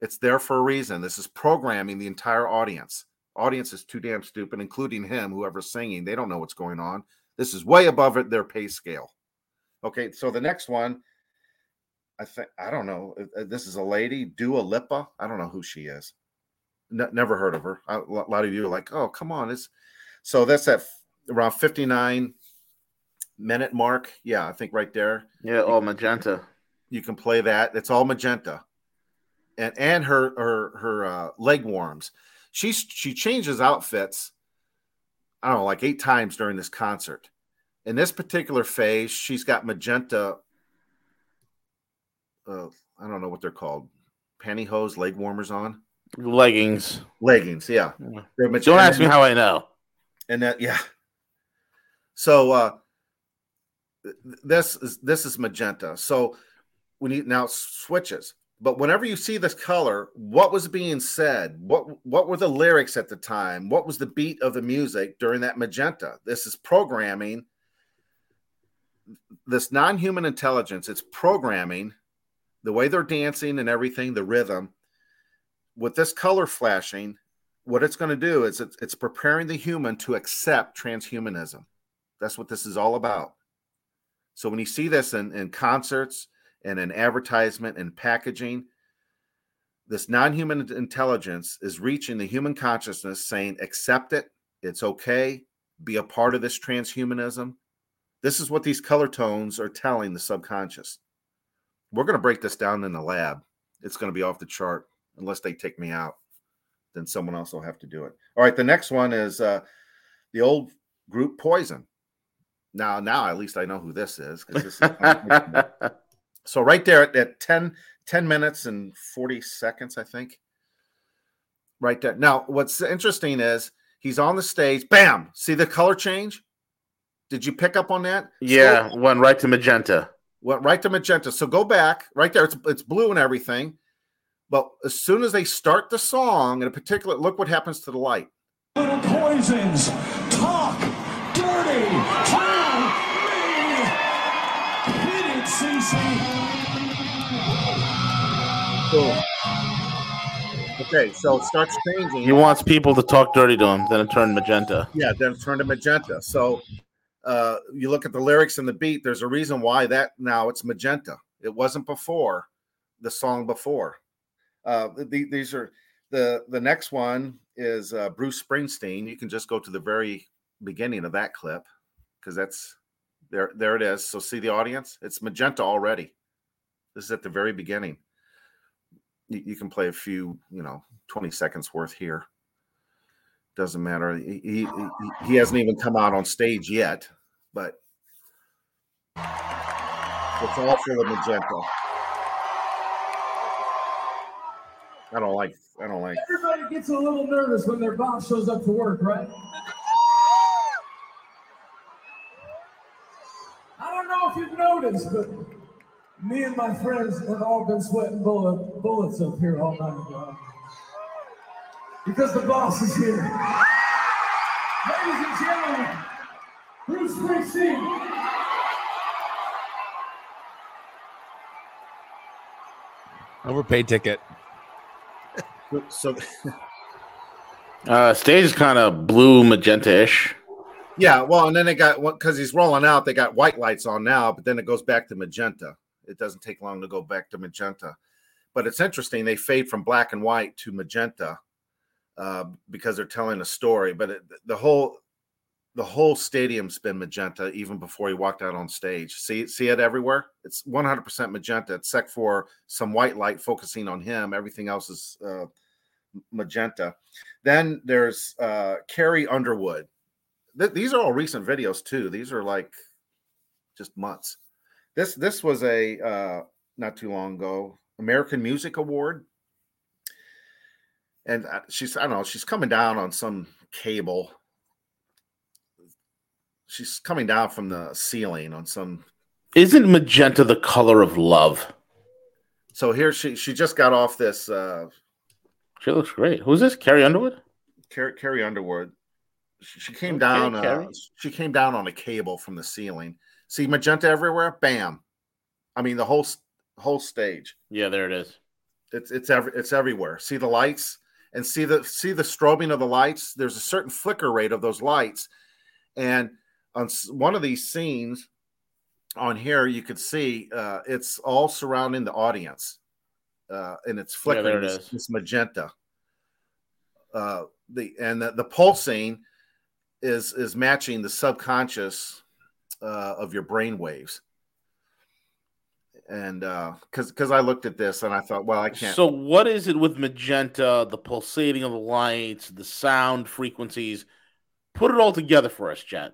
It's there for a reason. This is programming the entire audience. Audience is too damn stupid, including him, whoever's singing. They don't know what's going on. This is way above it, their pay scale. Okay, so the next one, I think I don't know. uh, This is a lady, Dua Lipa. I don't know who she is. Ne- never heard of her. A lot of you are like, "Oh, come on!" It's so that's at around 59 minute mark. Yeah, I think right there. Yeah, oh magenta. You can play that. It's all magenta. And and her her her uh, leg warms. She she changes outfits. I don't know, like eight times during this concert. In this particular phase, she's got magenta. Uh, I don't know what they're called. Pantyhose, leg warmers on. Leggings. Leggings, yeah. They're Don't ask me how I know. and that yeah so uh this is this is magenta so we need now switches but whenever you see this color what was being said? What what were the lyrics at the time? What was the beat of the music during that magenta? This is programming. This non-human intelligence it's programming the way they're dancing and everything the rhythm. With this color flashing what it's going to do is it's, it's preparing the human to accept transhumanism. That's what this is all about. So when you see this in, in concerts and in advertisement and packaging, this non-human intelligence is reaching the human consciousness saying, accept it, it's okay, be a part of this transhumanism. This is what these color tones are telling the subconscious. We're going to break this down in the lab. It's going to be off the chart unless they take me out then someone else will have to do it. All right, the next one is uh, the old group Poison. Now, now at least I know who this is. this is [LAUGHS] so right there at, at 10, 10 minutes and 40 seconds, I think. Right there. Now, what's interesting is he's on the stage. Bam! See the color change? Did you pick up on that? yeah, Scroll- went right to magenta. went right to magenta. So go back right there. It's, it's blue and everything. But as soon as they start the song, in a particular, look what happens to the light. Little poisons Okay, so it starts changing. He wants people to talk dirty to him, then it turned magenta. Yeah, then it turned to magenta. So uh, you look at the lyrics and the beat. There's a reason why that now it's magenta. It wasn't before the song before. Uh, the, these are the the next one is uh, Bruce Springsteen. You can just go to the very beginning of that clip because that's there. There it is. So see the audience. It's magenta already. This is at the very beginning. You, you can play a few, you know, twenty seconds worth here doesn't matter. He, he he hasn't even come out on stage yet, but it's all full of magenta. I don't like. I don't like. Everybody gets a little nervous when their boss shows up to work, right? I don't know if you've noticed, but me and my friends have all been sweating bullet, bullets up here all night. long. Because the boss is here. Ladies and gentlemen, Bruce Springsteen. Overpaid ticket. So [LAUGHS] Uh, stage is kind of blue magenta-ish. Yeah, well, and then they got because he's rolling out, they got white lights on now, but then it goes back to magenta. It doesn't take long to go back to magenta. But it's interesting, they fade from black and white to magenta uh, because they're telling a story. But it, the whole the whole stadium's been magenta even before he walked out on stage. See see it everywhere. It's 100% magenta, except for some white light focusing on him. Everything else is uh, magenta. Then there's uh, Carrie Underwood. Th- these are all recent videos too. These are like just months. This this was a uh, not too long ago American Music Award, and uh, she's I don't know she's coming down on some cable. She's coming down from the ceiling on some. Isn't magenta the color of love? So here she she just got off this. uh She looks great. Who's this? Carrie Underwood. Carrie, Carrie Underwood. She, came okay, down. Uh, she came down on a cable from the ceiling. See magenta everywhere. Bam. I mean the whole whole stage. Yeah, there it is. It's it's every it's everywhere. See the lights and see the see the strobing of the lights. There's a certain flicker rate of those lights, and on one of these scenes on here, you could see uh, it's all surrounding the audience, uh, and it's flickering. Yeah, there it is. This magenta. Uh, the and the, the pulsing is is matching the subconscious uh, of your brain waves and because uh, because I looked at this and I thought, well, I can't. So what is it with magenta, the pulsating of the lights, the sound frequencies? Put it all together for us, Chad.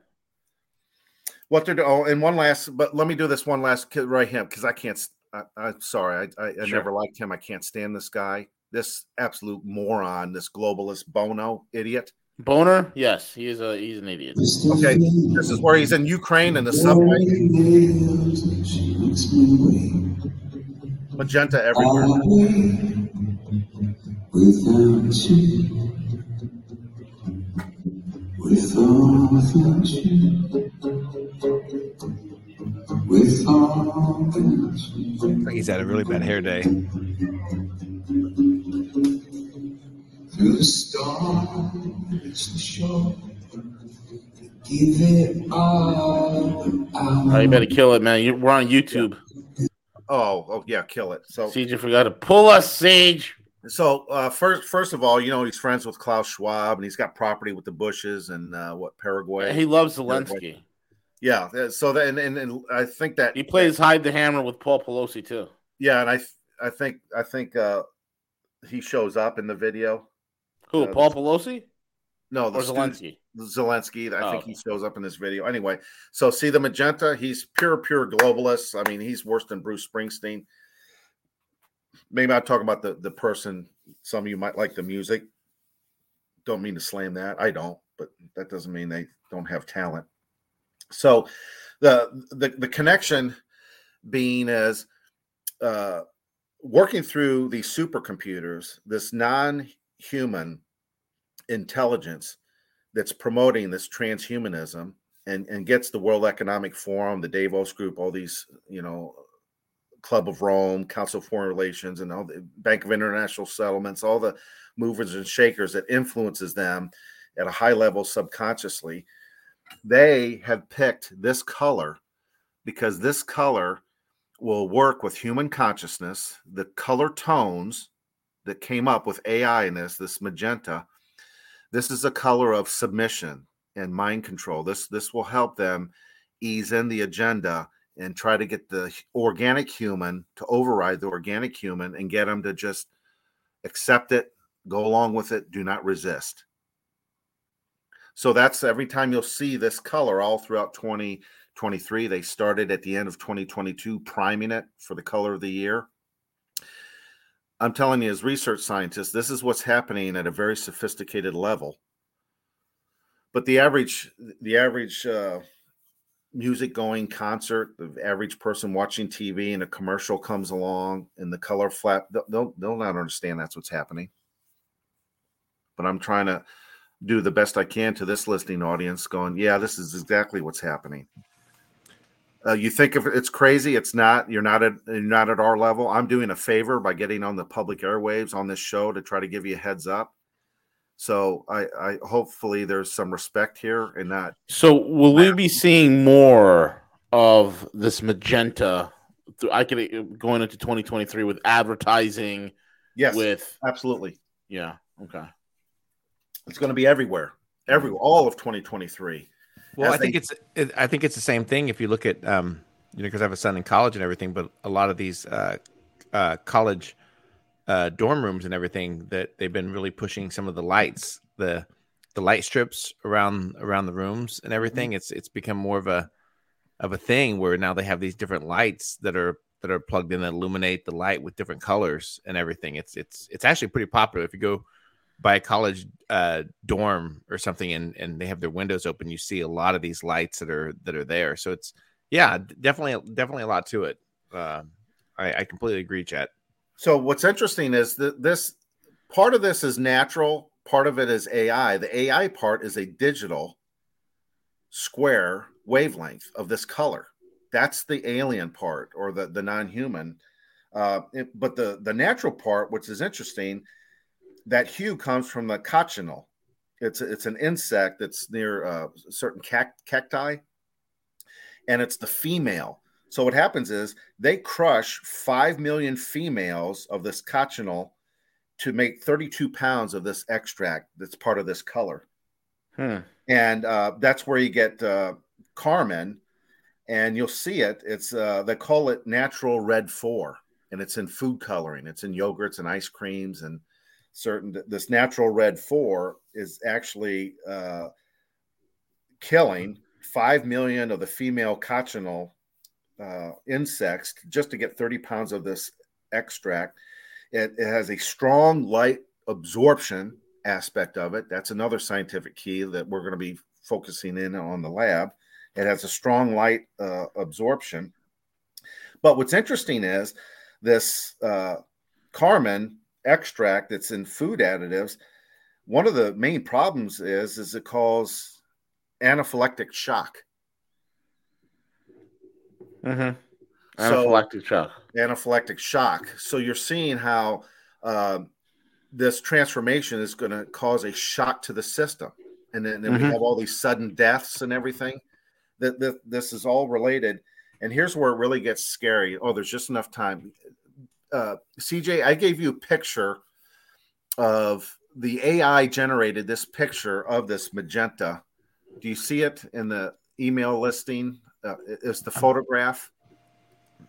What they're doing, oh, and one last, but let me do this one last right here because I can't. I, am sorry, I, I, I sure. never liked him. I can't stand this guy, this absolute moron, this globalist Bono idiot. Boner, yes, he is a he's an idiot. Okay, this is where he's in Ukraine in the subway. Magenta everywhere. Without you, without you, without He's had a really bad hair day through the storm, reach the shore. Give it all. Oh, you better kill it, man. we're on YouTube. Oh, oh yeah, kill it. So Siege, you forgot to pull us, Siege. So uh, first, first of all, you know he's friends with Klaus Schwab, and he's got property with the Bushes and uh, what Paraguay. He loves Zelensky. Paraguay. Yeah, so that and, and, and I think that he plays hide the hammer with Paul Pelosi too. Yeah, and I I think I think uh, he shows up in the video. Who? Uh, Paul Pelosi? No, the or Zelensky. Zelensky. I oh, think he shows up in this video. Anyway, so see the magenta. He's pure, pure globalist. I mean, he's worse than Bruce Springsteen. Maybe I'll talk about the the person. Some of you might like the music. Don't mean to slam that. I don't, but that doesn't mean they don't have talent. So, the the the connection being as uh, working through these supercomputers, this non human intelligence that's promoting this transhumanism and, and gets the World Economic Forum, the Davos Group, all these, you know, Club of Rome, Council of Foreign Relations, and all the Bank of International Settlements, all the movers and shakers that influences them at a high level subconsciously. They have picked this color because this color will work with human consciousness, the color tones that came up with AI in this, this magenta, this is a color of submission and mind control. This this will help them ease in the agenda and try to get the organic human to override the organic human and get them to just accept it, go along with it, do not resist. So that's every time you'll see this color all throughout 2023. They started at the end of 2022 priming it for the color of the year. I'm telling you, as research scientists, this is what's happening at a very sophisticated level. But the average, the average uh, music going concert, the average person watching TV, and a commercial comes along, and the color flat, they'll they'll not understand that's what's happening. But I'm trying to do the best I can to this listening audience, going, yeah, this is exactly what's happening. Uh, you think if it's crazy, it's not. You're not at you're not at our level. I'm doing a favor by getting on the public airwaves on this show to try to give you a heads up. So I, I hopefully there's some respect here and not. So will we be seeing more of this magenta? I could going into 2023 with advertising. Yes, with absolutely. Yeah. Okay. It's going to be everywhere, Every all of 2023. Well, I think it's I think it's the same thing if you look at um, you know because I have a son in college and everything, but a lot of these uh, uh, college uh, dorm rooms and everything that they've been really pushing some of the lights, the the light strips around around the rooms and everything. Mm-hmm. It's it's become more of a of a thing where now they have these different lights that are that are plugged in that illuminate the light with different colors and everything. It's it's it's actually pretty popular. If you go by a college uh, dorm or something and and they have their windows open, you see a lot of these lights that are that are there. So it's yeah, definitely definitely a lot to it. Uh, I, I completely agree, Jet. So what's interesting is that this part of this is natural, part of it is AI. The AI part is a digital square wavelength of this color. That's the alien part or the, the non-human. Uh, it, but the, the natural part, which is interesting, that hue comes from the cochineal. It's it's an insect that's near uh, certain cacti, and it's the female. So what happens is they crush five million females of this cochineal to make 32 pounds of this extract that's part of this color. Hmm. And uh, that's where you get uh, Carmine, and you'll see it. It's uh, they call it natural red four, and it's in food coloring. It's in yogurts and ice creams and certain. This natural red four is actually uh, killing five million of the female cochineal uh, insects just to get 30 pounds of this extract. It, it has a strong light absorption aspect of it. That's another scientific key that we're going to be focusing in on the lab. It has a strong light uh, absorption. But what's interesting is this uh, Carmine extract that's in food additives. One of the main problems is is it causes anaphylactic shock. Mm-hmm. Anaphylactic so, shock. Anaphylactic shock. So you're seeing how uh, this transformation is going to cause a shock to the system, and then, then mm-hmm. we have all these sudden deaths and everything that, that this is all related. And here's where it really gets scary. Oh, there's just enough time. Uh, CJ, I gave you a picture of the AI generated this picture of this magenta. Do you see it in the email listing? Uh, it's the photograph.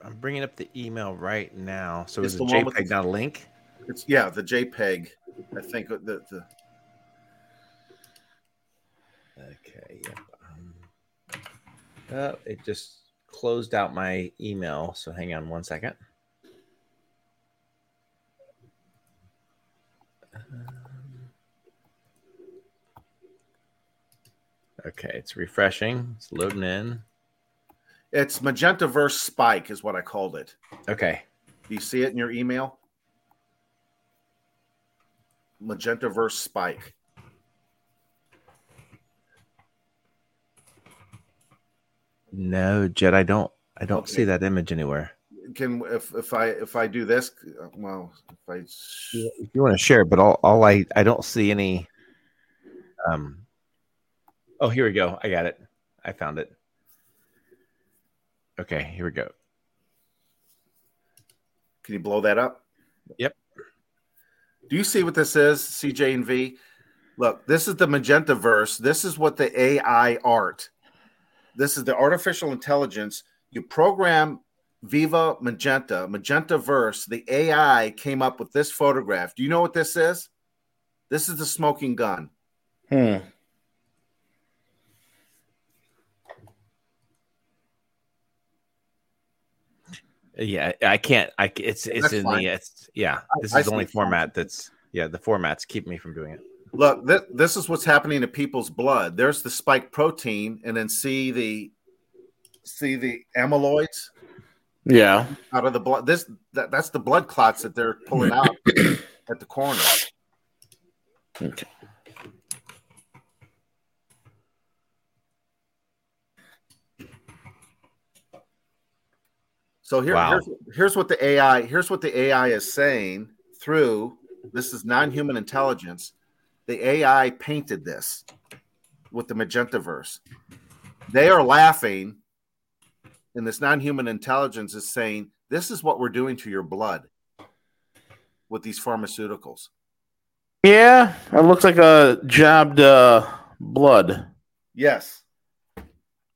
I'm bringing up the email right now. So it's is it JPEG not a link? It's yeah, the JPEG. I think the the. Okay. Yep. Uh, it just closed out my email. So hang on one second. Um, okay, it's refreshing. It's loading in. It's magenta verse spike is what I called it. Okay. Do you see it in your email? Magenta verse spike. No, Jet, I don't. I don't okay. see that image anywhere. Can if if I if I do this, well, if I if you want to share, but all all I I don't see any. Um. Oh, here we go. I got it. I found it. Okay, here we go. Can you blow that up? Yep. Do you see what this is, CJ and V? Look, this is the magenta verse. This is what the AI art this is the artificial intelligence. You program Viva Magenta, Magenta Verse. The AI came up with this photograph. Do you know what this is? This is the smoking gun. Hmm. Yeah, I can't. I it's it's that's in fine. the it's yeah. This I, is I the only format that's yeah. The formats keep me from doing it. Look, th- this is what's happening to people's blood. There's the spike protein, and then see the see the amyloids. Yeah, out of the blood. This that, that's the blood clots that they're pulling out [CLEARS THROAT] at the corner. Okay. So here, wow. here's, here's what the AI here's what the AI is saying through this is non-human intelligence the AI painted this with the magenta verse. They are laughing, and this non-human intelligence is saying, "This is what we're doing to your blood with these pharmaceuticals." Yeah, it looks like a jabbed uh, blood. Yes.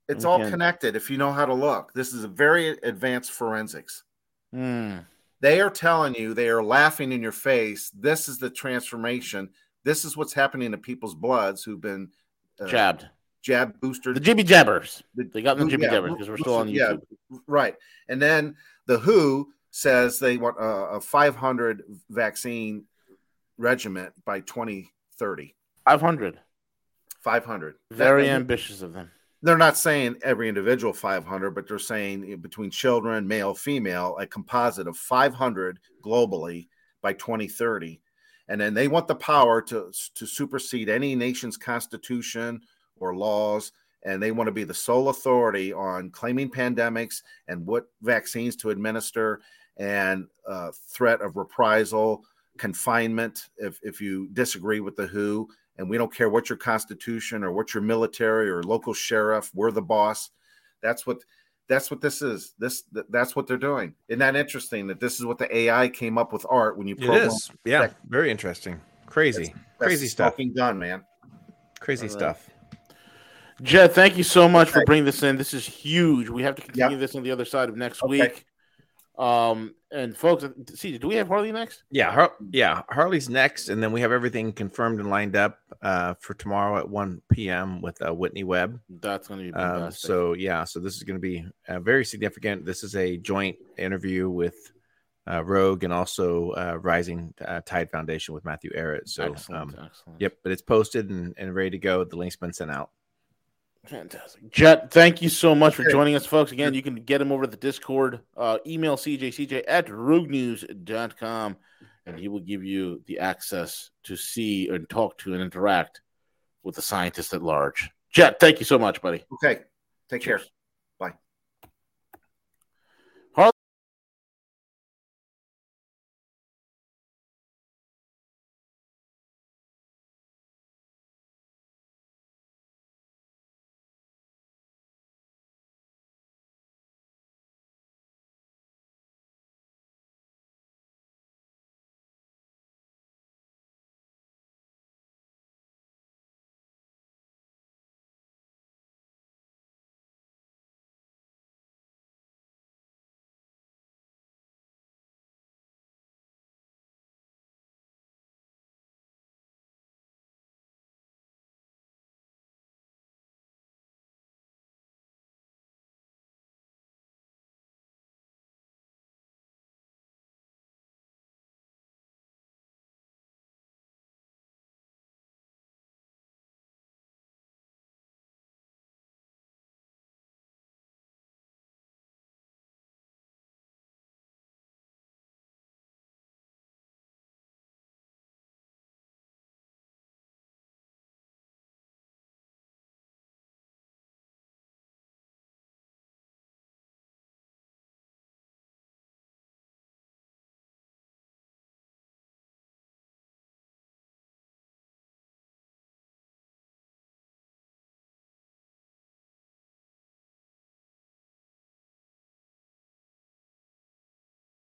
It's all connected if you know how to look. This is a very advanced forensics. Hmm. They are telling you, they are laughing in your face. This is the transformation. This is what's happening to people's bloods who've been uh, Jabbed. Jab booster. The jibby jabbers. The- They got the jibby yeah, jabbers because we're still on yeah, YouTube. right. And then the WHO says they want a, a 500 vaccine regiment by 2030. 500. 500. Very That- ambitious of them. they're not saying every individual 500 but they're saying between children male female a composite of 500 globally by 2030 and then they want the power to to supersede any nation's constitution or laws and they want to be the sole authority on claiming pandemics and what vaccines to administer and uh, threat of reprisal confinement if, if you disagree with the who and we don't care what your constitution or what your military or local sheriff we're the boss that's what that's what this is this th- that's what they're doing isn't that interesting that this is what the ai came up with art when you It program is. Yeah. Very interesting. Crazy. that's Crazy stuff. smoking gun man Crazy Uh, stuff. Jet, thank you so much for bringing this in. This is huge. We have to continue Yep. this on the other side of next Okay. week. Um, and folks, see, do we have Harley next? Yeah, Har- yeah. Harley's next, and then we have everything confirmed and lined up uh, for tomorrow at 1 p.m. with uh, Whitney Webb. That's going to be Um, so yeah, so this is going to be uh, very significant. This is a joint interview with uh, Rogue and also uh, Rising uh, Tide Foundation with Matthew Ehret. So excellent, um, excellent. yep, but it's posted and, and ready to go. The link's been sent out. Fantastic. Jet, thank you so much for joining us, folks. Again, you can get him over to the Discord. Uh, email CJCJ at roguenews.com, and he will give you the access to see and talk to and interact with the scientist at large. Jet, thank you so much, buddy. okay take care Cheers.